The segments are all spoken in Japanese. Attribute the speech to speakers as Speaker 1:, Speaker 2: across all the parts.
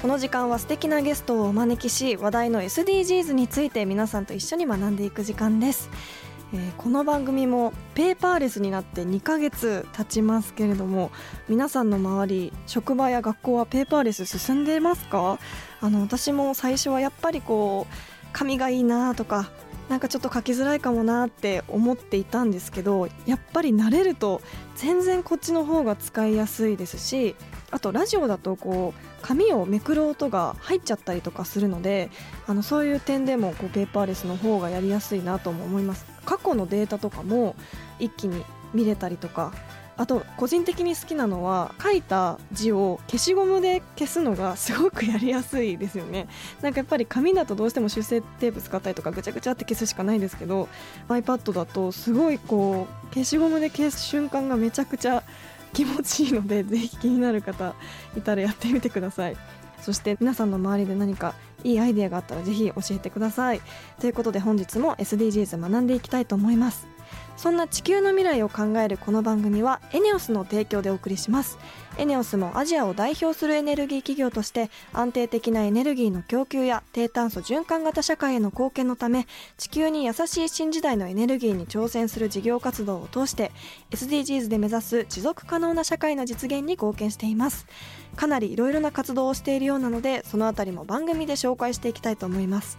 Speaker 1: この時間は素敵なゲストをお招きし話題の SDGs について皆さんと一緒に学んでいく時間です、えーこの番組もペーパーレスになって2ヶ月経ちますけれども皆さんの周り職場や学校はペーパーレス進んでますか？あの私も最初はやっぱりこう紙がいいなとかなんかちょっと書きづらいかもなって思っていたんですけどやっぱり慣れると全然こっちの方が使いやすいですしあとラジオだとこう紙をめくる音が入っちゃったりとかするのであのそういう点でもこうペーパーレスの方がやりやすいなとも思います。過去のデータとかも一気に見れたりとかあと個人的に好きなのは書いた字を消しゴムで消すのがすごくやりやすいですよね。なんかやっぱり紙だとどうしても修正テープ使ったりとかぐちゃぐちゃって消すしかないんですけど iPad だとすごいこう消しゴムで消す瞬間がめちゃくちゃ気持ちいいのでぜひ気になる方いたらやってみてください。そして皆さんの周りで何かいいアイデアがあったらぜひ教えてください。ということで本日も SDGs 学んでいきたいと思います。そんな地球の未来を考えるこの番組はエネオスの提供でお送りします。エネオスもアジアを代表するエネルギー企業として安定的なエネルギーの供給や低炭素循環型社会への貢献のため地球に優しい新時代のエネルギーに挑戦する事業活動を通して SDGs で目指す持続可能な社会の実現に貢献しています。かなりいろいろな活動をしているようなのでそのあたりも番組で紹介していきたいと思います。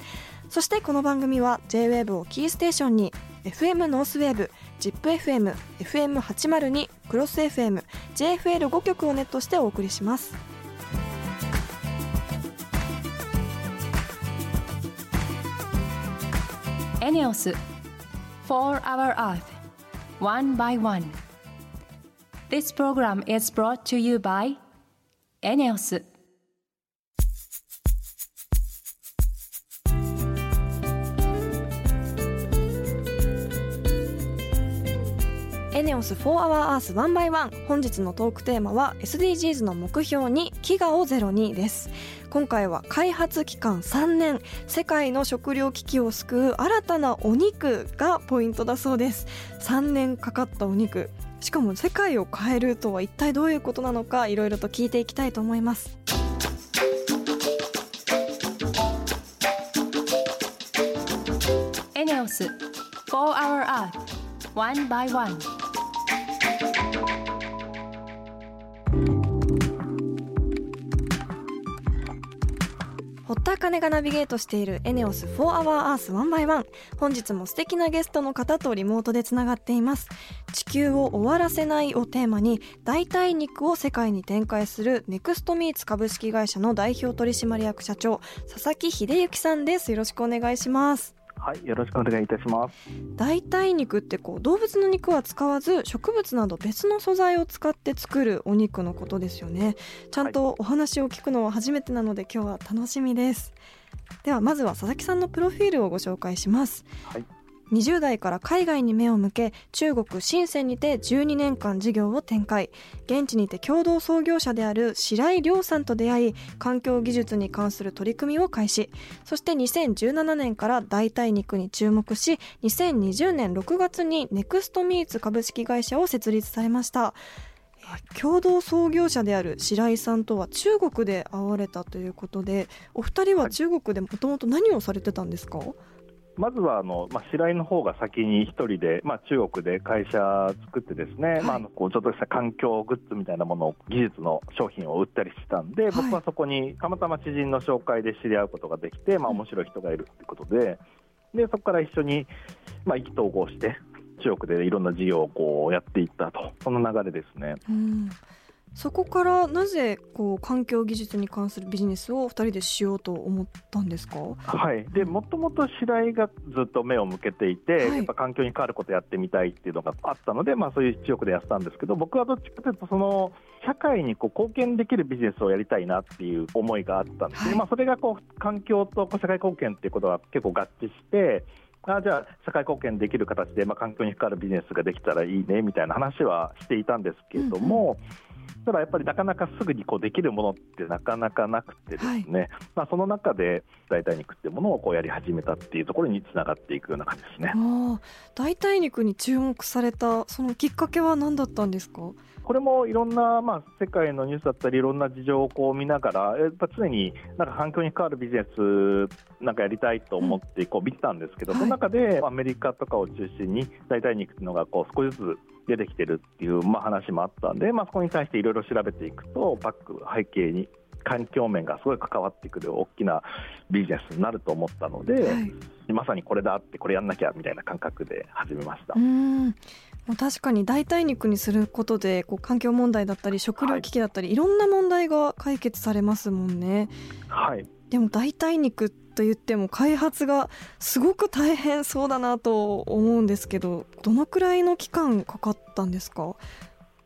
Speaker 1: そしてこの番組は JWAVE をキーステーションに FM ノースウェーブ ZIPFM、FM802、クロス FM、JFL5 曲をネットしてお送りします。
Speaker 2: エネオス4 Hour Earth One by One This program is brought to you by エネオス
Speaker 1: エネオス 4HourEarth 1 by 1本日のトークテーマは SDGs の目標に飢餓をゼロにです。今回は開発期間3年。世界の食糧危機を救う新たなお肉がポイントだそうです。3年かかったお肉。しかも世界を変えるとは一体どういうことなのかいろいろと聞いていきたいと思います。
Speaker 2: エネオス 4HourEarth 1 by
Speaker 1: 1田茜がナビゲートしているエネオス4 Hour Earth 1 by 1本日も素敵なゲストの方とリモートでつながっています。地球を終わらせないをテーマに代替肉を世界に展開するネクストミーツ株式会社の代表取締役社長佐々木秀幸さんです。よろしくお願いします。
Speaker 3: はい、よろしくお願いいたします。
Speaker 1: 代替肉ってこう動物の肉は使わず植物など別の素材を使って作るお肉のことですよね。ちゃんとお話を聞くのは初めてなので今日は楽しみです。ではまずは佐々木さんのプロフィールをご紹介します、
Speaker 3: はい
Speaker 1: 20代から海外に目を向け中国深センにて12年間事業を展開。現地にて共同創業者である白井亮さんと出会い環境技術に関する取り組みを開始。そして2017年から代替肉に注目し2020年6月にネクストミーツ株式会社を設立されました。共同創業者である白井さんとは中国で会われたということでお二人は中国でもともと何をされてたんですか、
Speaker 3: まずはあの、まあ、白井の方が先に一人で、まあ、中国で会社作ってですね、
Speaker 1: い。
Speaker 3: まあ、あのこうちょっとした環境グッズみたいなものを技術の商品を売ったりしたんで、
Speaker 1: はい。
Speaker 3: 僕はそこにたまたま知人の紹介で知り合うことができて、まあ、面白い人がいるということででそこから一緒に、まあ、意気投合して中国でいろんな事業をこうやっていったと。その流れですね。
Speaker 1: うんそこからなぜこう環境技術に関するビジネスを2人でしようと思ったんですか？
Speaker 3: はい、でもともと白井がずっと目を向けていて、
Speaker 1: はい。
Speaker 3: やっぱ環境に関わることやってみたいっていうのがあったので、まあ、そういう一翼でやってたんですけど、僕はどっちかというと、その社会にこう貢献できるビジネスをやりたいなっていう思いがあったんで
Speaker 1: はい。
Speaker 3: まあ、それがこう環境と社会貢献っていうことが結構合致して、あじゃあ、社会貢献できる形で、まあ、環境に関わるビジネスができたらいいねみたいな話はしていたんですけれども、ただやっぱりなかなかすぐにこうできるものってなかなかなくてですね、まあ、その中で代替肉っていうものをこうやり始めたっていうところにつながっていくような感じですね。
Speaker 1: 代替肉に注目されたそのきっかけは何だったんですか？
Speaker 3: これもいろんな、まあ、世界のニュースだったり、いろんな事情をこう見ながら、やっぱ常になんか環境に関わるビジネスなんかやりたいと思ってこう見てたんですけど、
Speaker 1: はい。
Speaker 3: その中でアメリカとかを中心に代替肉っていうのがこう少しずつ出てきてるっていう、まあ、話もあったんで、まあ、そこに対していろいろ調べていくと、バック背景に環境面がすごい関わってくる大きなビジネスになると思ったので、
Speaker 1: はい。
Speaker 3: まさにこれだって、これやんなきゃみたいな感覚で始めました。
Speaker 1: う。ん。もう確かに代替肉にすることでこう環境問題だったり食料危機だったり、い、ろんな問題が解決されますもんね。
Speaker 3: はい。
Speaker 1: でも代替肉と言っても開発がすごく大変そうだなと思うんですけどどのくらいの期間かかったんですか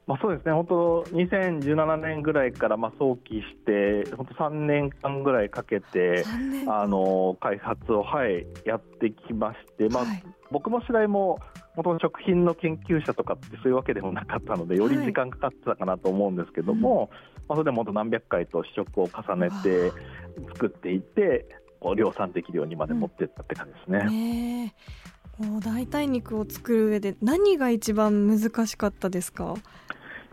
Speaker 3: まあ、そうですね、本当、2017年ぐらいからまあ早期して、本当3年間ぐらいかけて、
Speaker 1: 3年
Speaker 3: あの開発を、はい、やってきまして、まあ
Speaker 1: はい。
Speaker 3: 僕も白井も、元々食品の研究者とかってそういうわけでもなかったので、より時間かかってたかなと思うんですけども、まあ、それでも何百回と試食を重ねて作っていって、量産できるようにまで持っていったって感じですね。
Speaker 1: ねえもう代替肉を作る上で何が一番難しかったですか？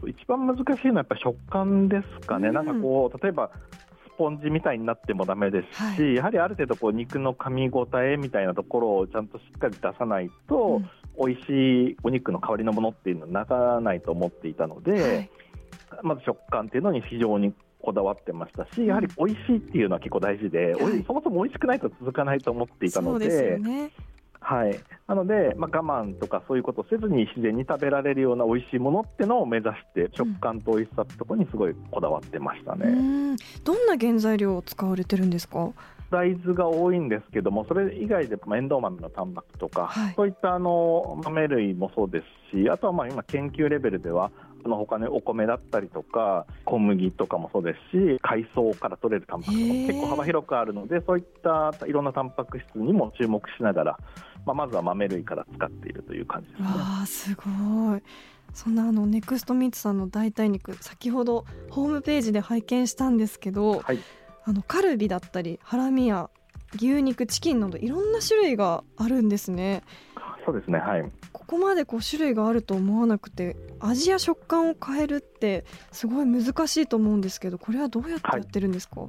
Speaker 3: 一番難しいのはやっぱ食感ですかね、
Speaker 1: うん。
Speaker 3: なんかこう例えばスポンジみたいになってもダメですし、
Speaker 1: は
Speaker 3: やはりある程度こう肉の噛み応えみたいなところをちゃんとしっかり出さないと、
Speaker 1: うん。
Speaker 3: 美味しいお肉の代わりのものっていうのはならないと思っていたので、
Speaker 1: はい。
Speaker 3: まず食感っていうのに非常にこだわってましたし、やはり美味しいっていうのは結構大事で、
Speaker 1: はい
Speaker 3: そもそも美味しくないと続かないと思っていたので。
Speaker 1: そうですよね
Speaker 3: はい、なので、まあ、我慢とかそういうことをせずに自然に食べられるような美味しいものってのを目指して食感と美味しさってところにすごいこだわってました
Speaker 1: う
Speaker 3: ね。
Speaker 1: ん。どんな原材料を使われてるんですか？
Speaker 3: 大豆が多いんですけどもそれ以外でもエンドウ豆のタンパクとか、
Speaker 1: はい。
Speaker 3: そういったあの豆類もそうですしあとはまあ今研究レベルではあの他にお米だったりとか小麦とかもそうですし海藻から取れるタンパクと結構幅広くあるのでそういったいろんなタンパク質にも注目しながら、まあ、まずは豆類から使っているという感じですね。
Speaker 1: わあすごい。そんなあのネクストミーツさんの代替肉先ほどホームページで拝見したんですけど、
Speaker 3: はい。
Speaker 1: あのカルビだったりハラミや牛肉チキンなどいろんな種類があるんですね。
Speaker 3: そうですねはい。
Speaker 1: ここまでこう種類があると思わなくて味や食感を変えるってすごい難しいと思うんですけどこれはどうやってやってるんですか、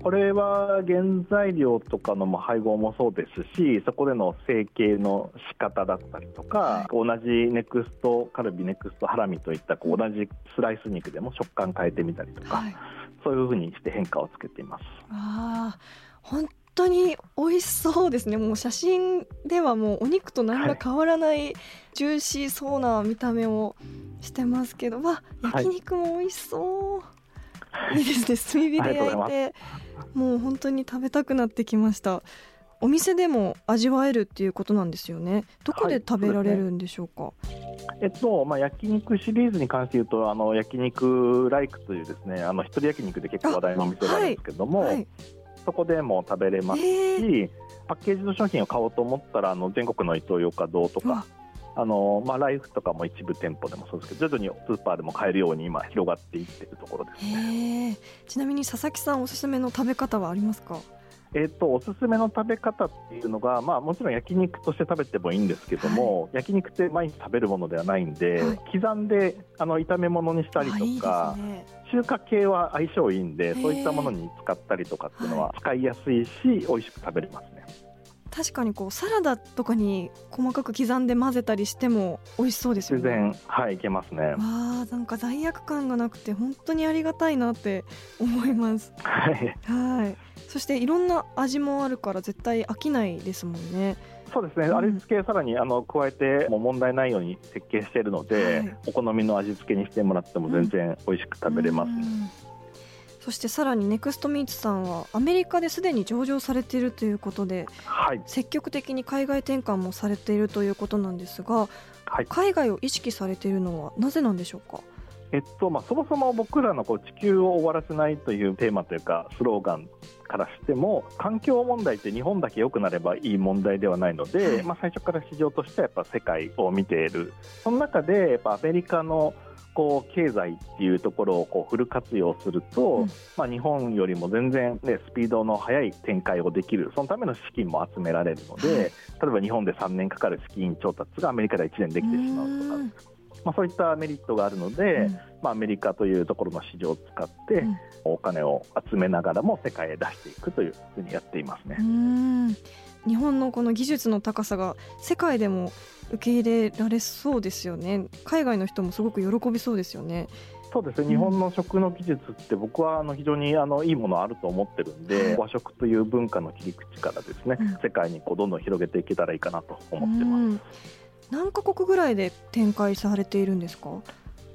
Speaker 3: これは原材料とかの配合もそうですし、そこでの成形の仕方だったりとか、
Speaker 1: はい。
Speaker 3: 同じネクストカルビ、ネクストハラミといったこう同じスライス肉でも食感変えてみたりとか、
Speaker 1: はい、
Speaker 3: そういうふうにして変化をつけています。
Speaker 1: あー本当に美味しそうですね。もう写真ではもうお肉と何ら変わらないジューシーそうな見た目をしてますけど、わ
Speaker 3: はい。
Speaker 1: 焼肉も美味しそう、い、いですね。炭火で焼いてもう本当に食べたくなってきました。お店でも味わえるっていうことなんですよね。どこで食べられるんでしょうか、
Speaker 3: えっとまあ、焼肉シリーズに関して言うと、あの焼肉ライクというですねあの一人焼肉で結構話題のお店があるんですけども、
Speaker 1: はい。
Speaker 3: そこでも食べれますし、
Speaker 1: えー。
Speaker 3: パッケージの商品を買おうと思ったら、あの全国のイトーヨーカドーとか、あのまあ、ライフとかも一部店舗でもそうですけど、徐々にスーパーでも買えるように今、広がっていっているところですね。
Speaker 1: ちなみに佐々木さんおすすめの食べ方はありますか？
Speaker 3: えっとおすすめの食べ方っていうのが、まあ、もちろん焼肉として食べてもいいんですけども、焼肉って毎日食べるものではないんで、
Speaker 1: はい。
Speaker 3: 刻んであの炒め物にしたりとか
Speaker 1: ね。
Speaker 3: 中華系は相性いいんで、そういったものに使ったりとかっていうのは使いやすいし、美味しく食べれますね。
Speaker 1: 確かにこうサラダとかに細かく刻んで混ぜたりしても美味しそうですよね。
Speaker 3: 自然、はい、いけますね。
Speaker 1: わあなんか罪悪感がなくて本当にありがたいなって思います。
Speaker 3: はい。
Speaker 1: はい。そしていろんな味もあるから絶対飽きないですもんね。
Speaker 3: そうですね、
Speaker 1: うん。
Speaker 3: 味付けさらにあの加えても問題ないように設計しているので、
Speaker 1: はい。
Speaker 3: お好みの味付けにしてもらっても全然美味しく食べれます、ね
Speaker 1: うんそしてさらにネクストミーツさんはアメリカですでに上場されているということで
Speaker 3: はい、
Speaker 1: 積極的に海外転換もされているということなんですが
Speaker 3: はい。
Speaker 1: 海外を意識されているのはなぜなんでしょうか？
Speaker 3: えっとまあ、そもそも僕らのこう地球を終わらせないというテーマというかスローガンからしても環境問題って日本だけ良くなればいい問題ではないので、
Speaker 1: はい。
Speaker 3: まあ、最初から市場としてはやっぱ世界を見ている。その中でやっぱアメリカのこう経済っていうところをこうフル活用すると、
Speaker 1: うん。
Speaker 3: まあ、日本よりも全然、ね、スピードの速い展開をできるそのための資金も集められるので、
Speaker 1: はい。
Speaker 3: 例えば日本で3年かかる資金調達がアメリカでは1年できてしまうとか
Speaker 1: うん。
Speaker 3: まあ、そういったメリットがあるので、
Speaker 1: うん。
Speaker 3: まあ、アメリカというところの市場を使って、
Speaker 1: うん。
Speaker 3: お金を集めながらも世界へ出していくというふうにやっていますね。
Speaker 1: うん日本のこの技術の高さが世界でも受け入れられそうですよね。海外の人もすごく喜びそうですよね。
Speaker 3: そうですね、日本の食の技術って僕はあの非常にあのいいものあると思ってるんで、
Speaker 1: はい。
Speaker 3: 和食という文化の切り口からですね、
Speaker 1: うん。
Speaker 3: 世界にこうどんどん広げていけたらいいかなと思ってます。
Speaker 1: うん。何カ国ぐらいで展開されているんですか？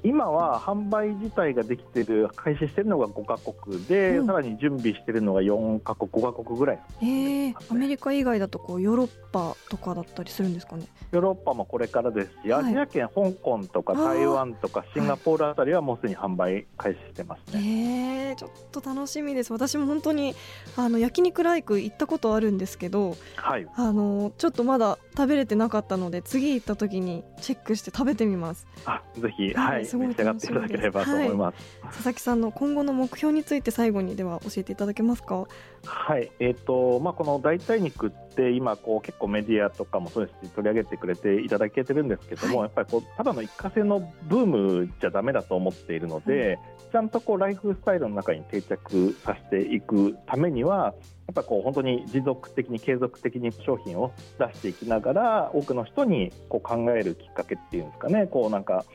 Speaker 3: 今は販売自体ができてる開始してるのが5カ国で、
Speaker 1: うん。
Speaker 3: さらに準備してるのが4カ国5カ国ぐらい。
Speaker 1: えー、アメリカ以外だとこうヨーロッパとかだったりするんですかね？
Speaker 3: ヨーロッパもこれからですし、
Speaker 1: はい。
Speaker 3: アジア圏、香港とか台湾とかシンガポールあたりはもうすでに販売開始してますね。
Speaker 1: えー、ちょっと楽しみです。私も本当にあの焼肉ライク行ったことあるんですけど
Speaker 3: はい、
Speaker 1: あのちょっとまだ食べれてなかったので次行った時にチェックして食べてみます。
Speaker 3: あぜひ、
Speaker 1: は
Speaker 3: はいい、
Speaker 1: すごい
Speaker 3: 召し上がっていただければと思います。
Speaker 1: 佐々木さんの今後の目標について最後にでは教えていただけますか？
Speaker 3: はい、えっ、と、まあ、この代替肉って、今、こう結構メディアとかもそうですし、取り上げてくれていただけてるんですけども、
Speaker 1: はい
Speaker 3: やっぱりこう、ただの一過性のブームじゃダメだと思っているので。ちゃんとこうライフスタイルの中に定着させていくためには。やっぱこう本当に持続的に継続的に商品を出していきながら多くの人にこう考えるきっかけっていうんですかねこうなんか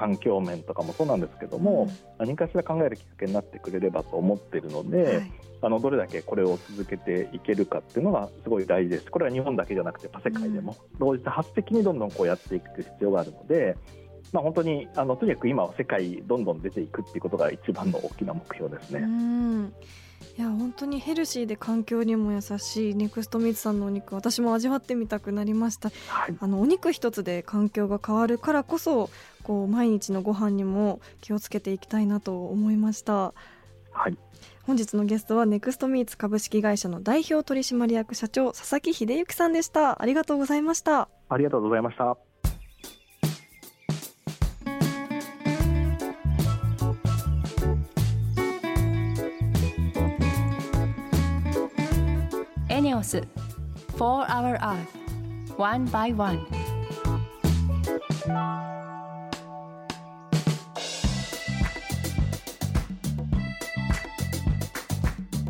Speaker 3: 環境面とかもそうなんですけども、何かしら考えるきっかけになってくれればと思っているので、
Speaker 1: はい
Speaker 3: あのどれだけこれを続けていけるかっていうのがすごい大事です。これは日本だけじゃなくて世界でも同時多発的にどんどんこうやっていく必要があるので、まあ、本当にあのとにかく今は世界どんどん出ていくっていうことが一番の大きな目標です
Speaker 1: う
Speaker 3: ね。
Speaker 1: んいや本当にヘルシーで環境にも優しいネクストミーツさんのお肉私も味わってみたくなりました。
Speaker 3: はい、
Speaker 1: あのお肉一つで環境が変わるからこそこう毎日のご飯にも気をつけていきたいなと思いました。
Speaker 3: はい、
Speaker 1: 本日のゲストはネクストミーツ株式会社の代表取締役社長佐々木秀幸さんでした。ありがとうございました。
Speaker 3: ありがとうございました。
Speaker 2: エネオス。For Our Earth One by One.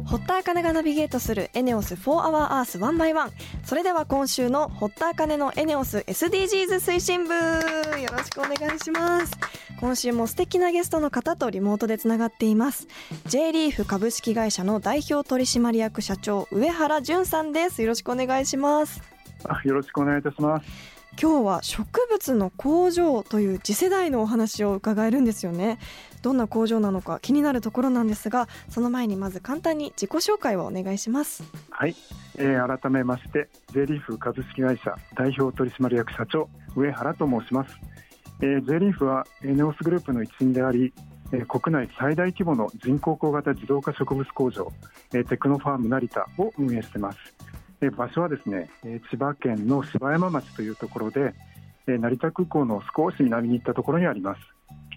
Speaker 1: 堀田茜がナビゲートするエネオス4 Hour Earth 1 by 1それでは今週の堀田茜のエネオス SDGs 推進部。よろしくお願いします。今週も素敵なゲストの方とリモートでつながっています。J リーフ株式会社の代表取締役社長上原淳さんです。よろしくお願いします。
Speaker 4: あよろしくお願いいたします。
Speaker 1: 今日は植物の工場という次世代のお話を伺えるんですよね。どんな工場なのか気になるところなんですがその前にまず簡単に自己紹介をお願いします。
Speaker 4: はい、えー改めまして J リーフ株式会社代表取締役社長上原と申します。えー、J リーフはエネオスグループの一員であり、えー国内最大規模の人工光型自動化植物工場、えーテクノファーム成田を運営しています。えー場所はですね、えー千葉県の芝山町というところで、えー成田空港の少し南に行ったところにあります。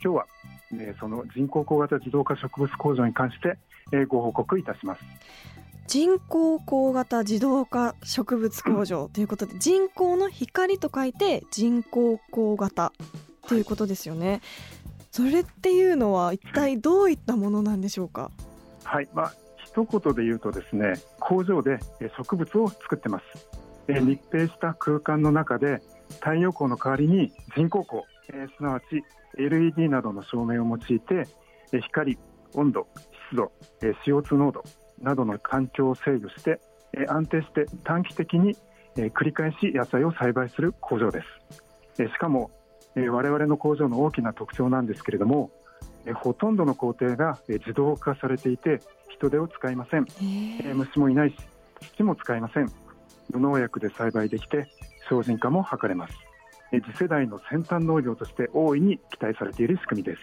Speaker 4: 今日は、えーその人工光型自動化植物工場に関して、えーご報告いたします。
Speaker 1: 人工光型自動化植物工場ということで人工の光と書いて人工光型ということですよね、それっていうのは一体どういったものなんでしょうか？
Speaker 4: はい、まあ一言で言うとですね、工場で植物を作ってます。え密閉した空間の中で太陽光の代わりに人工光、えすなわち LED などの照明を用いて、え光、温度、湿度、え CO2 濃度などの環境を制御して、え安定して短期的にえ、繰り返し野菜を栽培する工場です、え、しかも、我々の工場の大きな特徴なんですけれども、えー、ほとんどの工程が、えー、自動化されていて人手を使いません、えー、虫もいないし土も使いません。無農薬で栽培できて精進化も図れます。次世代の先端農業として大いに期待されている仕組みです。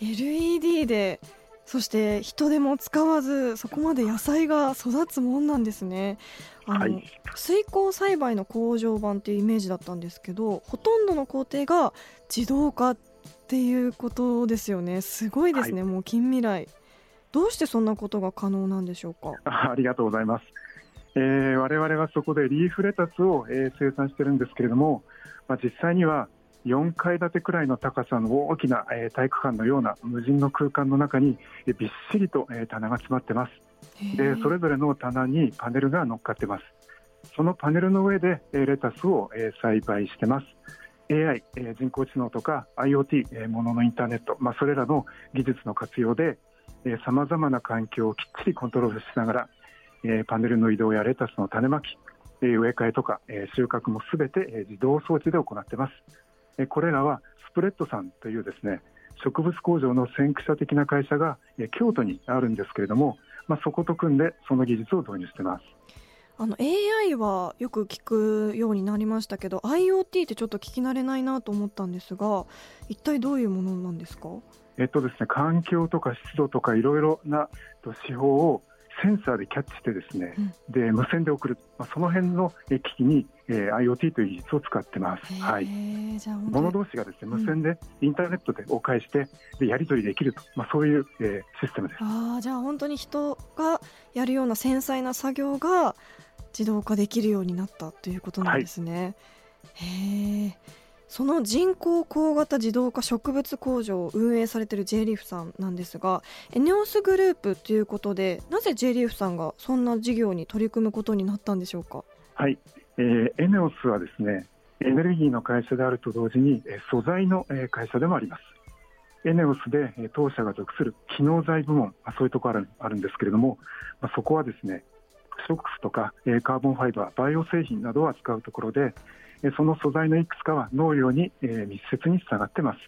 Speaker 1: LED でそして人手も使わずそこまで野菜が育つもんなんですね。あの、はい、水耕栽培の工場版っていうイメージだったんですけどほとんどの工程が自動化っていうことですよね。すごいですね、はい、もう近未来。どうしてそんなことが可能なんでしょうか？
Speaker 4: ありがとうございます、えー、我々はそこでリーフレタスを、えー、生産してるんですけれども、まあ、実際には4階建てくらいの高さの大きな、えー、体育館のような無人の空間の中に、えー、びっしりと、えー、棚が詰まってます。でそれぞれの棚にパネルが乗っかってます。そのパネルの上で、えー、レタスを、えー、栽培してます。AI、えー、人工知能とか IoT、えー、もののインターネット、まあ、それらの技術の活用でさまざまな環境をきっちりコントロールしながら、えー、パネルの移動やレタスの種まき、えー、植え替えとか、えー、収穫もすべて、えー、自動装置で行ってます。えこれらはスプレッドさんというですね植物工場の先駆者的な会社が京都にあるんですけれども、まあ、そこと組んでその技術を導入してます。
Speaker 1: あの AI はよく聞くようになりましたけど IoT ってちょっと聞き慣れないなと思ったんですが一体どういうものなんですか？
Speaker 4: えっとですね、環境とか湿度とかいろいろな指標をセンサーでキャッチしてですね、うん、で無線で送る、まあ、その辺の機器に、えー、IoT という技術を使ってます。はい。物同士がですね無線でインターネットでお返して、でやり取りできると、まあそういう、えー、システムです。
Speaker 1: ああじゃあ本当に人がやるような繊細な作業が自動化できるようになったということなんですね。はい、へえ。その人工光型自動化植物工場を運営されている J リーフさんなんですがエネオスグループということでなぜ J リーフさんがそんな事業に取り組むことになったんでしょうか？
Speaker 4: はい、えー、エネオスはですねエネルギーの会社であると同時に素材の会社でもあります。エネオスで当社が属する機能材部門、そういうところあるんですけれども、まあ、そこはですね、ショックスとかカーボンファイバー、バイオ製品などを扱うところで、その素材のいくつかは農業に密接につながっています。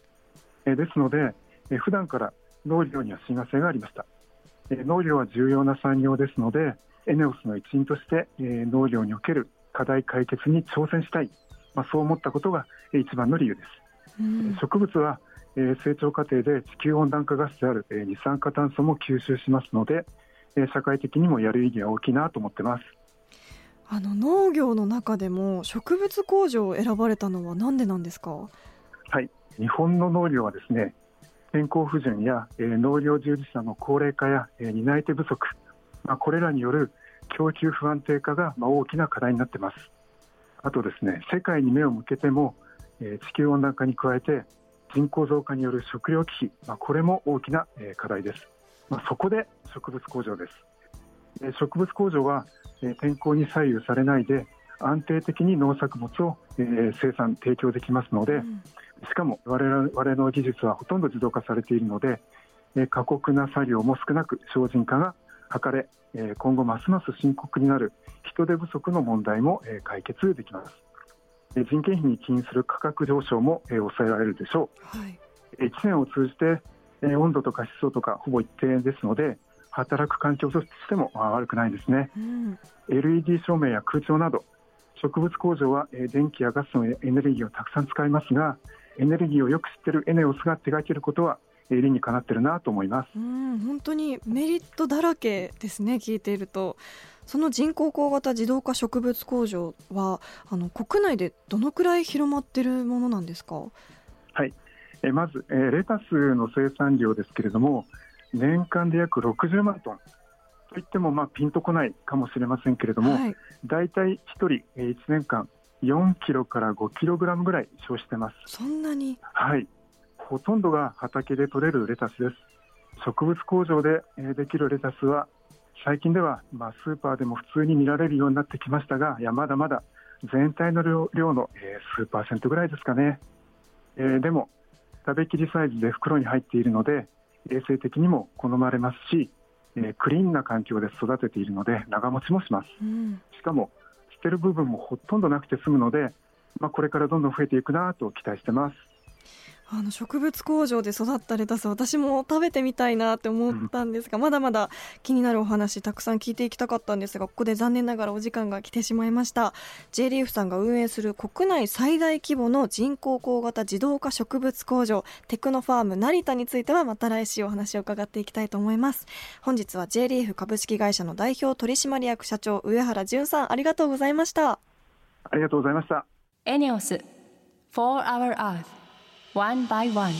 Speaker 4: ですので、普段から農業には親和性がありました。農業は重要な産業ですので、エネオスの一員として農業における課題解決に挑戦したい、まあ、そう思ったことが一番の理由です。うん、植物は成長過程で地球温暖化ガスである二酸化炭素も吸収しますので、社会的にもやる意義は大きいなと思ってます。
Speaker 1: あの農業の中でも植物工場を選ばれたのは何でなんですか？
Speaker 4: はい。日本の農業はですね天候不順や、えー、農業従事者の高齢化や、えー、担い手不足、まあ、これらによる供給不安定化が、まあ、大きな課題になってます。あとですね世界に目を向けても、えー、地球温暖化に加えて人口増加による食料危機、まあ、これも大きな、えー、課題です、まあ、そこで植物工場です、植物工場は天候に左右されないで安定的に農作物を、えー、生産提供できますので、うん、しかも我々の技術はほとんど自動化されているので、えー、過酷な作業も少なく精進化が図れ、えー、今後ますます深刻になる人手不足の問題も、えー、解決できます、えー、人件費に起因する価格上昇も、えー、抑えられるでしょう、はい、1年を通じて、えー、温度とか湿度とかほぼ一定ですので働く環境としても悪くないですね、うん、LED 照明や空調など植物工場は電気やガスのエネルギーをたくさん使いますがエネルギーをよく知っているエネオスが手掛けることは理にかなってるなと思います。
Speaker 1: うん本当にメリットだらけですね聞いていると。その人工光型自動化植物工場はあの国内でどのくらい広まっているものなんですか？
Speaker 4: はい。えまず、えレタスの生産量ですけれども年間で約60万トン。といってもまあピンとこないかもしれませんけれども、はい、大体1人1年間4キロから5キログラムぐらい消費してます。
Speaker 1: そんなに？
Speaker 4: はい。ほとんどが畑で採れるレタスです。植物工場でできるレタスは最近ではまあスーパーでも普通に見られるようになってきましたがいやまだまだ全体の量量の、えー、数パーセントぐらいですかね、えー、でも食べきりサイズで袋に入っているので衛生的にも好まれますし、えー、クリーンな環境で育てているので長持ちもします、うん、しかもてる部分もほとんどなくて済むので、まあ、これからどんどん増えていくなと期待してます。
Speaker 1: あの植物工場で育ったレタス私も食べてみたいなって思ったんですが、まだまだ気になるお話たくさん聞いていきたかったんですがここで残念ながらお時間が来てしまいました。J リーフさんが運営する国内最大規模の人工光型自動化植物工場テクノファーム成田についてはまた来週お話を伺っていきたいと思います。本日は J リーフ株式会社の代表取締役社長上原淳さんありがとうございました。
Speaker 4: ありがとうございました。
Speaker 2: エネオス For Our Earth One by One.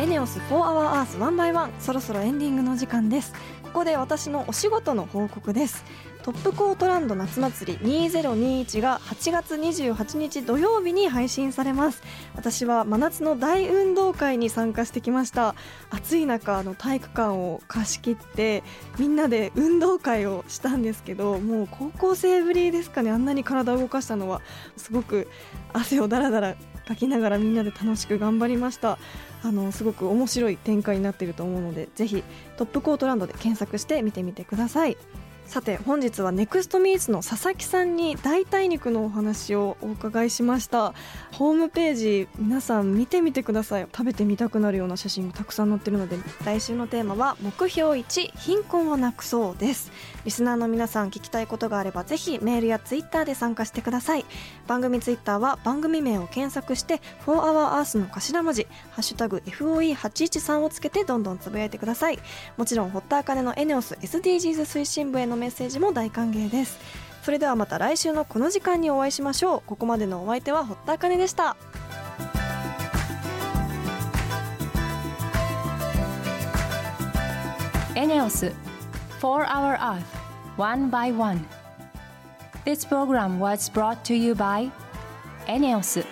Speaker 1: エネオス4 Hour Earth 1 by 1そろそろエンディングの時間です。ここで私のお仕事の報告です。トップコートランド夏祭り2021が8月28日土曜日に配信されます。私は真夏の大運動会に参加してきました。暑い中の体育館を貸し切ってみんなで運動会をしたんですけどもう高校生ぶりですかね。あんなに体を動かしたのは。すごく汗をだらだらかきながらみんなで楽しく頑張りました。あのすごく面白い展開になっていると思うのでぜひトップコートランドで検索して見てみてください。さて本日はネクストミーツの佐々木さんに代替肉のお話をお伺いしました。ホームページ皆さん見てみてください。食べてみたくなるような写真がたくさん載ってるので来週のテーマは目標1貧困をなくそうです。リスナーの皆さん聞きたいことがあればぜひメールやツイッターで参加してください。番組ツイッターは番組名を検索して「4HourEarth」の頭文字「ハッシュタグ #FOE813」をつけてどんどんつぶやいてください。もちろん堀田茜のエネオス SDGs 推進部へのメッセージも大歓迎です。それではまた来週のこの時間にお会いしましょう。ここまでのお相手は堀田茜でした。
Speaker 2: エネオス For Our Earth One by One. This program was brought to you by エネオス